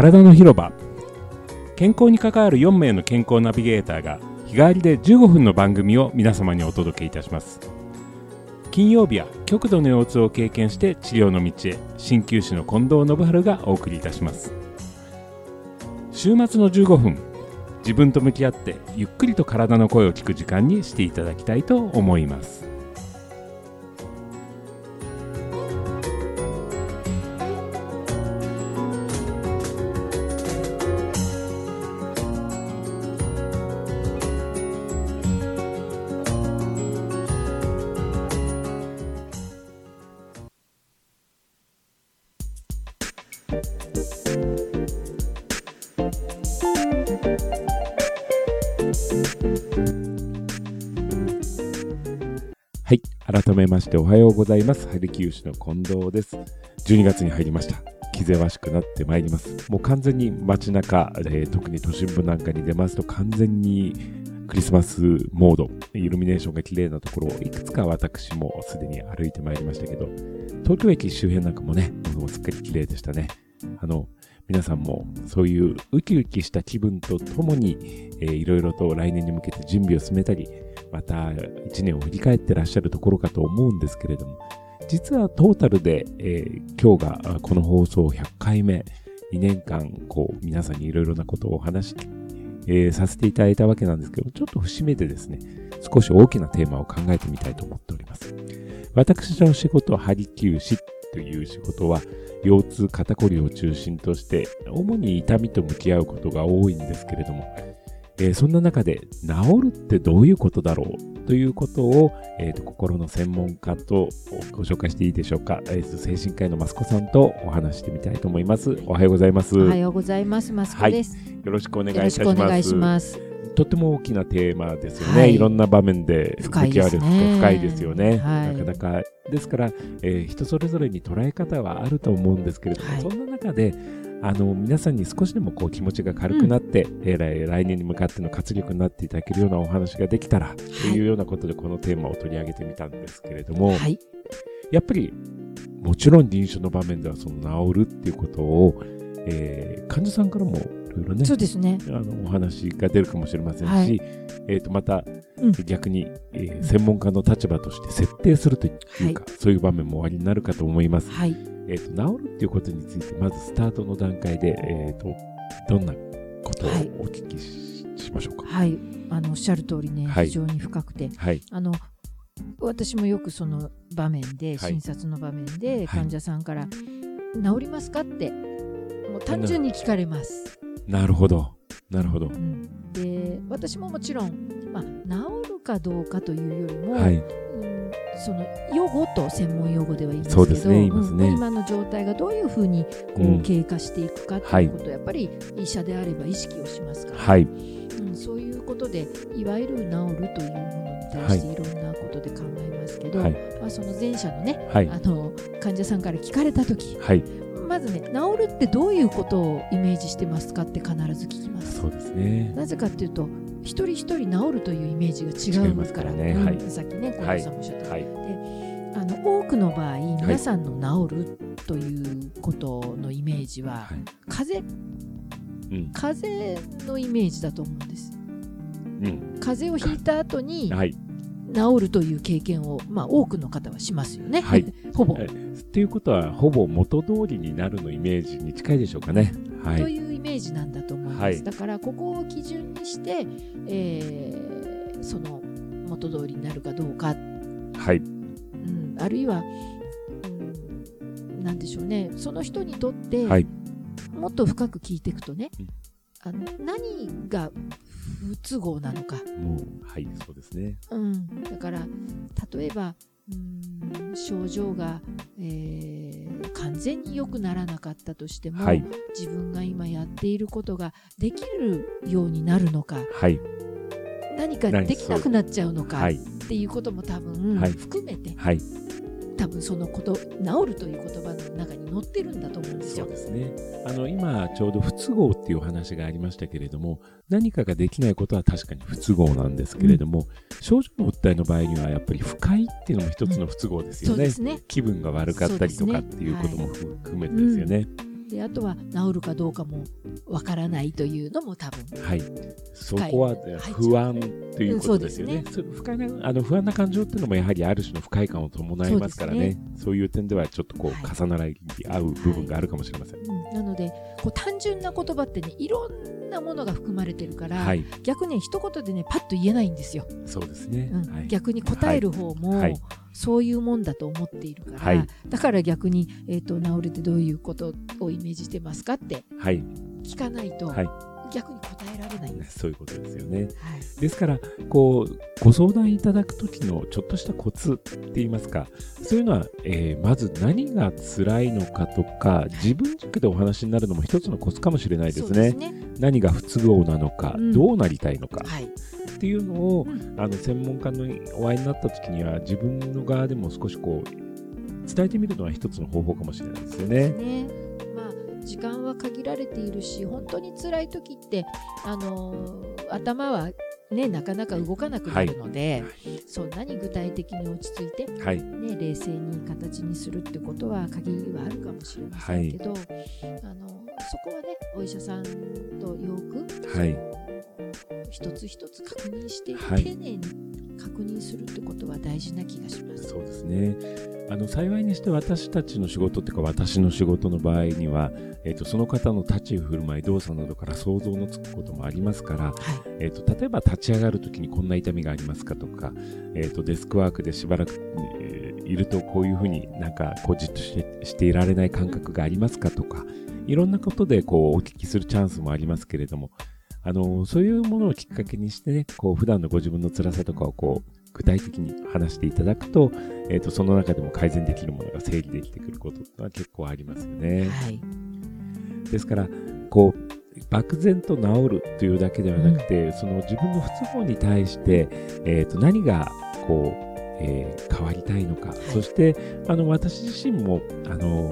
体の広場。健康に関わる4名の健康ナビゲーターが日替わりで15分の番組を皆様にお届けいたします。金曜日は極度の腰痛を経験して治療の道へ鍼灸師の近藤信春がお送りいたします。週末の15分自分と向き合ってゆっくりと体の声を聞く時間にしていただきたいと思います。改めましておはようございます。ハリキウシの近藤です。12月に入りました。気ぜわしくなってまいります。もう完全に街中、えー特に都心部なんかに出ますと完全にクリスマスモードイルミネーションが綺麗なところをいくつか私もすでに歩いてまいりましたけど東京駅周辺なんかもねもうすっかり綺麗でしたね。あの皆さんもそういうウキウキした気分とともに、えーいろいろと来年に向けて準備を進めたりまた1年を振り返ってらっしゃるところかと思うんですけれども実はトータルで、えー今日がこの放送100回目2年間こう皆さんにいろいろなことをお話し、えーさせていただいたわけなんですけどちょっと節目でですね少し大きなテーマを考えてみたいと思っております。私の仕事ハリキュー師という仕事は腰痛肩こりを中心として主に痛みと向き合うことが多いんですけれども、えーそんな中で治るってどういうことだろうということを、えーと心の専門家とご紹介していいでしょうか、えーと精神科医の益子さんとお話してみたいと思います。おはようございます。おはようございます。マスコです。よろしくお願いいよろしくお願いします。とっても大きなテーマですよね、はい。い、ろんな場面で深いですね。深いですよね、はい。なかなか。ですから、えー人それぞれに捉え方はあると思うんですけれども、はい。そんな中であの皆さんに少しでもこう気持ちが軽くなって、えー来来年に向かっての活力になっていただけるようなお話ができたら、というようなことでこのテーマを取り上げてみたんですけれども、はい。やっぱりもちろん臨床の場面ではその治るっていうことを、えー患者さんからもいろいろねそうですね。あのお話が出るかもしれませんし、はいえー、とまた、うん逆に、えー専門家の立場として設定するというか、そういう場面もおありになるかと思います。はい。えー、と治るっていうことについてまずスタートの段階で、えー、とどんなことをはい。お聞きし,、しましょうか？はい。あのおっしゃる通りね、はい。非常に深くて、はい、あの私もよくその場面で、はい。診察の場面ではい。患者さんから、治りますか？ってもう単純に聞かれます。なるほど。なるほど。うん。で私ももちろん、まあ、治るかどうかというよりも、はい、うんその用語と専門用語では言いますけどねねうん今の状態がどういうふうにこうん。う経過していくかということをやっぱり医者であれば意識をしますから、はい、うん、そういうことでいわゆる治るというものに対していろんなことで考えますけど、はい、まあ、その前者のねはい、あの患者さんから聞かれた時はい、まずね治るってどういうことをイメージしてますかって必ず聞きます。そうですね。なぜかっていうと一人一人治るというイメージが違いますからね。さっきね近藤さんもおっしゃった、はい、あの多くの場合皆さんの治るということのイメージは、はい、風風邪のイメージだと思うんです。うん、風邪をひいた後にはい。治るという経験を、まあ、多くの方はしますよね、はい。ほぼ、えっていうことはほぼ元通りになるのイメージに近いでしょうかね。はい、というイメージなんだと思います、はい。だからここを基準にして、えーその元通りになるかどうか。はい、うん、あるいは、うん、なんでしょうね。その人にとって、はい。もっと深く聞いていくとね、うん。あの何が不都合なのか、もう、はい、そうですね。うん、だから例えば、うん、症状が、えー完全に良くならなかったとしても、はい、自分が今やっていることができるようになるのかはい、何か何できなくなっちゃうのかっはい、ていうことも多分、はい。含めてはい、多分そのこと治るという言葉の中に載ってるんだと思うんですよそう。ですね。あの、今、ちょうど不都合っていうお話がありましたけれども、何かができないことは確かに不都合なんですけれども、症状の訴えの場合には、やっぱり不快っていうのも一つの不都合ですよね。そうですね。気分が悪かったりとかっていうことも含めてですよね。であとは治るかどうかもわからないというのも多分はい、そこは不安ということですよね。うんそ不快なあの不安な感情っていうのもやはりある種の不快感を伴いますからね。そそういう点ではちょっとこうはい。重なり合う部分があるかもしれません。うん。なのでこう単純な言葉ってねいろんなものが含まれてるから、はい、逆に一言でねパッと言えないんですよ、そうですね。うん。はい、逆に答える方も、はい。そういうもんだと思っているから、はい。だから逆に、えー、と治るってどういうことをイメージしてますかってはい、聞かないと、はい逆に答えられないんです。そういうことですよね。はいですから、こう、ご相談いただくときのちょっとしたコツって言いますか、そういうのは、えーまず何が辛いのかとか、自分軸でお話になるのも一つのコツかもしれないですね。ね何が不都合なのか、うんどうなりたいのかはいっていうのを、うんあの専門家のお会いになったときには、自分の側でも少しこう、伝えてみるのは一つの方法かもしれないですよね。ねまあ、時間は限られているし本当に辛い時って、あのー頭は、ね、なかなか動かなくなるので、そんなに具体的に落ち着いて、はい、ね、冷静に形にするってことは限りはあるかもしれませんけど、あのそこはねお医者さんとよく、はい。一つ一つ確認して、はい。丁寧に確認するってことは大事な気がします。そうですね。あの幸いにして私たちの仕事っていうか私の仕事の場合には、えー、とその方の立ち居振る舞い動作などから想像のつくこともありますから、はい。えー、と例えば立ち上がるときにこんな痛みがありますかとか、えー、とデスクワークでしばらく、えーいるとこういうふうになんかこうじっとしてしていられない感覚がありますかとかいろんなことでこうお聞きするチャンスもありますけれどもあのそういうものをきっかけにしてねこう普段のご自分の辛さとかをこう具体的に話していただくと,、えー、とその中でも改善できるものが整理できてくることってのは結構ありますよね。はい。ですから、こう、漠然と治るというだけではなくて、その自分の不都合に対して、えー、と何がこう、えー変わりたいのか、い。そしてあの私自身もあの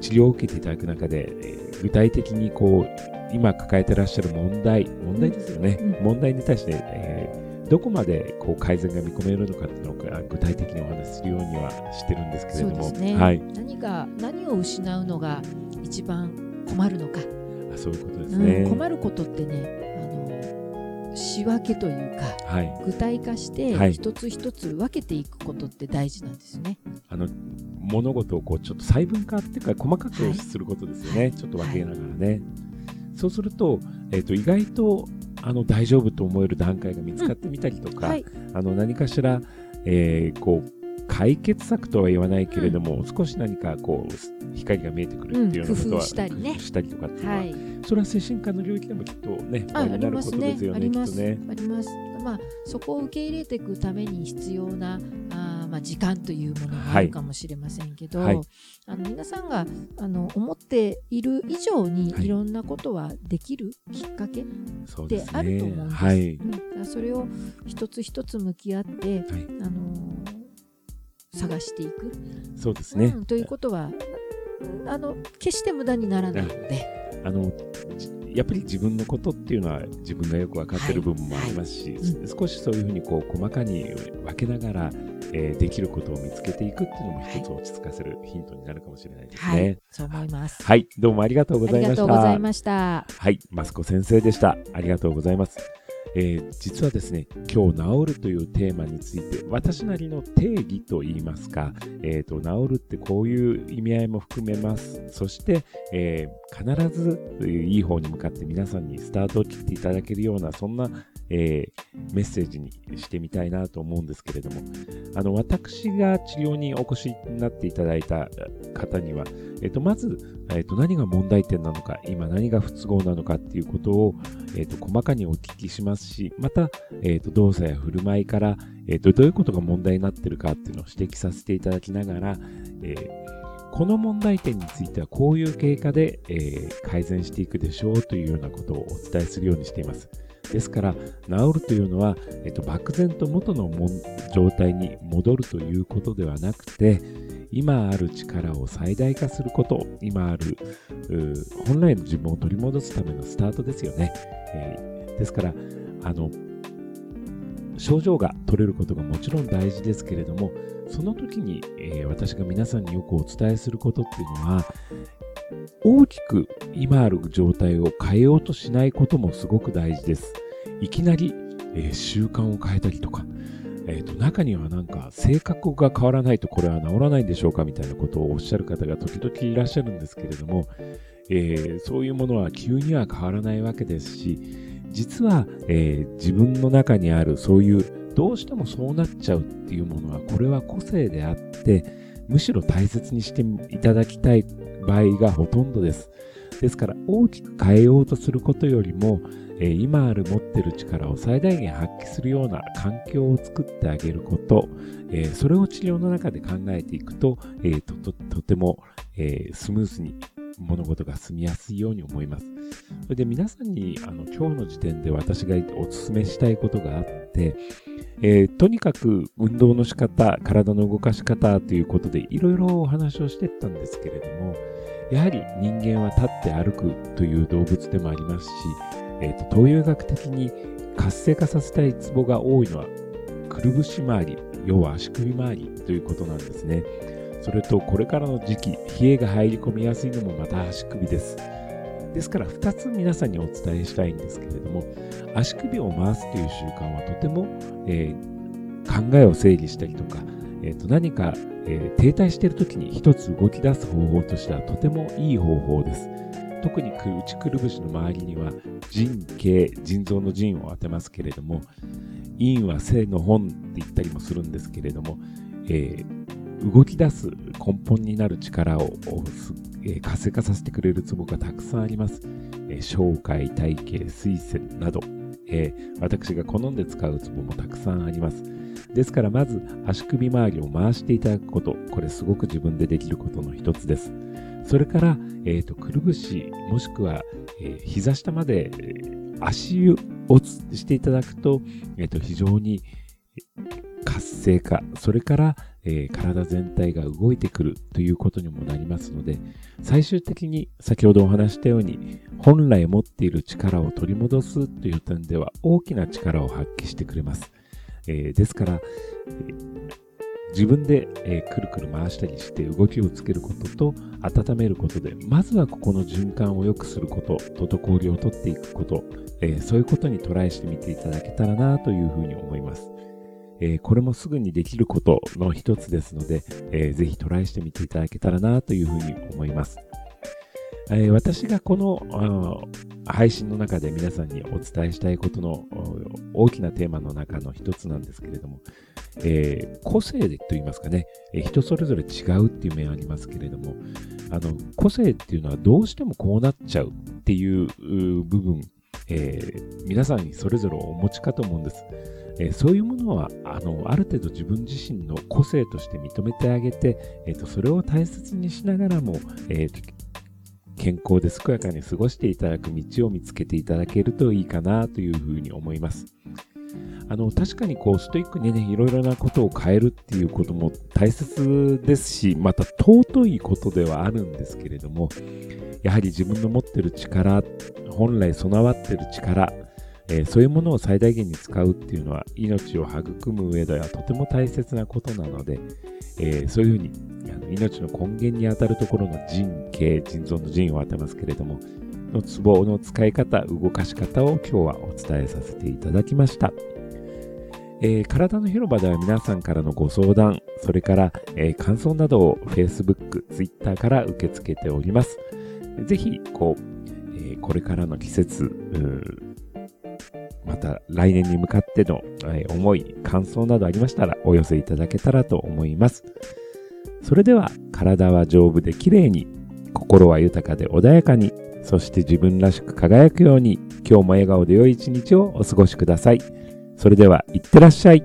治療を受けていただく中で、えー具体的にこう今抱えてらっしゃる問題、問題ですよね、うん。問題に対して、えーどこまでこう改善が見込めるのかっていうのを具体的にお話しするようにはしてるんですけれども、そうですね、はい、何が何を失うのが一番困るのか、あそういうことですうね。ん困ることってねあの仕分けというかはい。具体化してはい。一つ一つ分けていくことって大事なんですね。あの物事をこうちょっと細分化っていうか細かはい。くすることですよね、ちょっと分けながらね、そうすると,、えー、と意外とあの大丈夫と思える段階が見つかってみたりとか、はい、あの何かしら、えーこう解決策とは言わないけれども、少し何かこう光が見えてくるっていうようなことは、うんしたりね。したりとかっていうのは、はい、それは精神科の領域でもきっとねありますねとですよねあります、きっとね。あります。まあそこを受け入れていくために必要なあーまあ時間というものがあるかもしれませんけど、はい。あの皆さんがあの思っている以上にはい。いろんなことはできるきっかけ、であると思うんです。はい。それを一つ一つ向き合って、はい。あのー探していく、そうですね、うん。ということはあの決して無駄にならないので、あのじやっぱり自分のことっていうのは自分がよく分かってる部分もありますし、はい。少しそういうふうにこう細かに分けながら、えーできることを見つけていくっていうのも一つ落ち着かせるヒントになるかもしれないですはいね。そう思います。はい、どうもありがとうごありがとうざいました。ございました。はい、マスコ先生でした。ありがとうございます。えー実はですね、今日治るというテーマについて、私なりの定義といいますか、えーと、治るってこういう意味合いも含めます。そして、えー必ずいい方に向かって皆さんにスタートを切っていただけるような、そんな、えーメッセージにしてみたいなと思うんですけれども、あの、私が治療にお越しになっていただいた方には、えっと、まず、えっと、何が問題点なのか、今何が不都合なのかっていうことを、えっと、細かにお聞きしますし、また、えっと、動作や振る舞いから、えっと、どういうことが問題になっているかっていうのを指摘させていただきながら、えーこの問題点についてはこういう経過で、えー改善していくでしょうというようなことをお伝えするようにしています。ですから、治るというのは、えっと、漠然と元のも状態に戻るということではなくて、今ある力を最大化すること、今ある本来の自分を取り戻すためのスタートですよね。えーですから、あの、症状が取れることがもちろん大事ですけれども、その時に、えー私が皆さんによくお伝えすることっていうのは、大きく今ある状態を変えようとしないこともすごく大事です。いきなり、えー、習慣を変えたりとか、えーと、中にはなんか性格が変わらないとこれは治らないんでしょうかみたいなことをおっしゃる方が時々いらっしゃるんですけれども、えー、そういうものは急には変わらないわけですし実は、えー、自分の中にあるそういうどうしてもそうなっちゃうっていうものはこれは個性であってむしろ大切にしていただきたい場合がほとんどです。ですから大きく変えようとすることよりも、今ある持ってる力を最大限発揮するような環境を作ってあげること、それを治療の中で考えていくと,、ととても、スムースに物事が進みやすいように思います。それで皆さんにあの今日の時点で私がお勧めしたいことがあって、えー、とにかく運動の仕方、体の動かし方ということでいろいろお話をしてったんですけれども、やはり人間は立って歩くという動物でもありますし、えーと、東洋医学的に活性化させたいツボが多いのはくるぶし周り、要は足首周りということなんですね。それとこれからの時期、冷えが入り込みやすいのもまた足首です。ですから2つ皆さんにお伝えしたいんですけれども、足首を回すという習慣はとても、えー、考えを整理したりとか、えー、と何か、えー、停滞している時に一つ動き出す方法としてはとてもいい方法です。特に内くるぶしの周りには腎系、腎臓の腎を当てますけれども、陰は性の本って言ったりもするんですけれども、えー、動き出す根本になる力を、活性化させてくれるツボがたくさんあります。えー、小海、体系、水泉など、私が好んで使うツボもたくさんあります。ですからまず足首周りを回していただくこと、これすごく自分でできることの一つです。それから、えーと、くるぶし、もしくは、えー、膝下まで、足湯をしていただくと、えーと非常に活性化、それから、えー、体全体が動いてくるということにもなりますので、最終的に先ほどお話したように、本来持っている力を取り戻すという点では大きな力を発揮してくれます。えー、ですから、えー、自分で、えー、くるくる回したりして動きをつけることと温めることで、まずはここの循環を良くすること、滞りを取っていくこと、えそういうことにトライしてみていただけたらなというふうに思います。えー、これもすぐにできることの一つですので、えー、ぜひトライしてみていただけたらなというふうに思います。えー、私がこの配信の中で皆さんにお伝えしたいことの大きなテーマの中の一つなんですけれども、えー、個性でと言いますかね、えー、人それぞれ違うっていう面ありますけれども、あの個性っていうのはどうしてもこうなっちゃうっていう部分、えー、皆さんにそれぞれお持ちかと思うんです。えー、そういうものはあのある程度自分自身の個性として認めてあげて、えーと、それを大切にしながらも、えーと、健康で健やかに過ごしていただく道を見つけていただけるといいかなというふうに思います。あの確かにこうストイックにねいろいろなことを変えるっていうことも大切ですしまた尊いことではあるんですけれどもやはり自分の持ってる力本来備わってる力えー、そういうものを最大限に使うっていうのは命を育む上ではとても大切なことなので、えー、そういうふうにあの命の根源にあたるところの腎系腎臓の腎を当てますけれどものツボの使い方動かし方を今日はお伝えさせていただきました。えー、体の広場では皆さんからのご相談、それから、えー、感想などを Facebook、Twitter から受け付けております。ぜひ、こう、えー、これからの季節、また来年に向かっての、え思い、感想などありましたらお寄せいただけたらと思います。それでは体は丈夫で綺麗に、心は豊かで穏やかに、そして自分らしく輝くように、今日も笑顔で良い一日をお過ごしください。それでは、いってらっしゃい。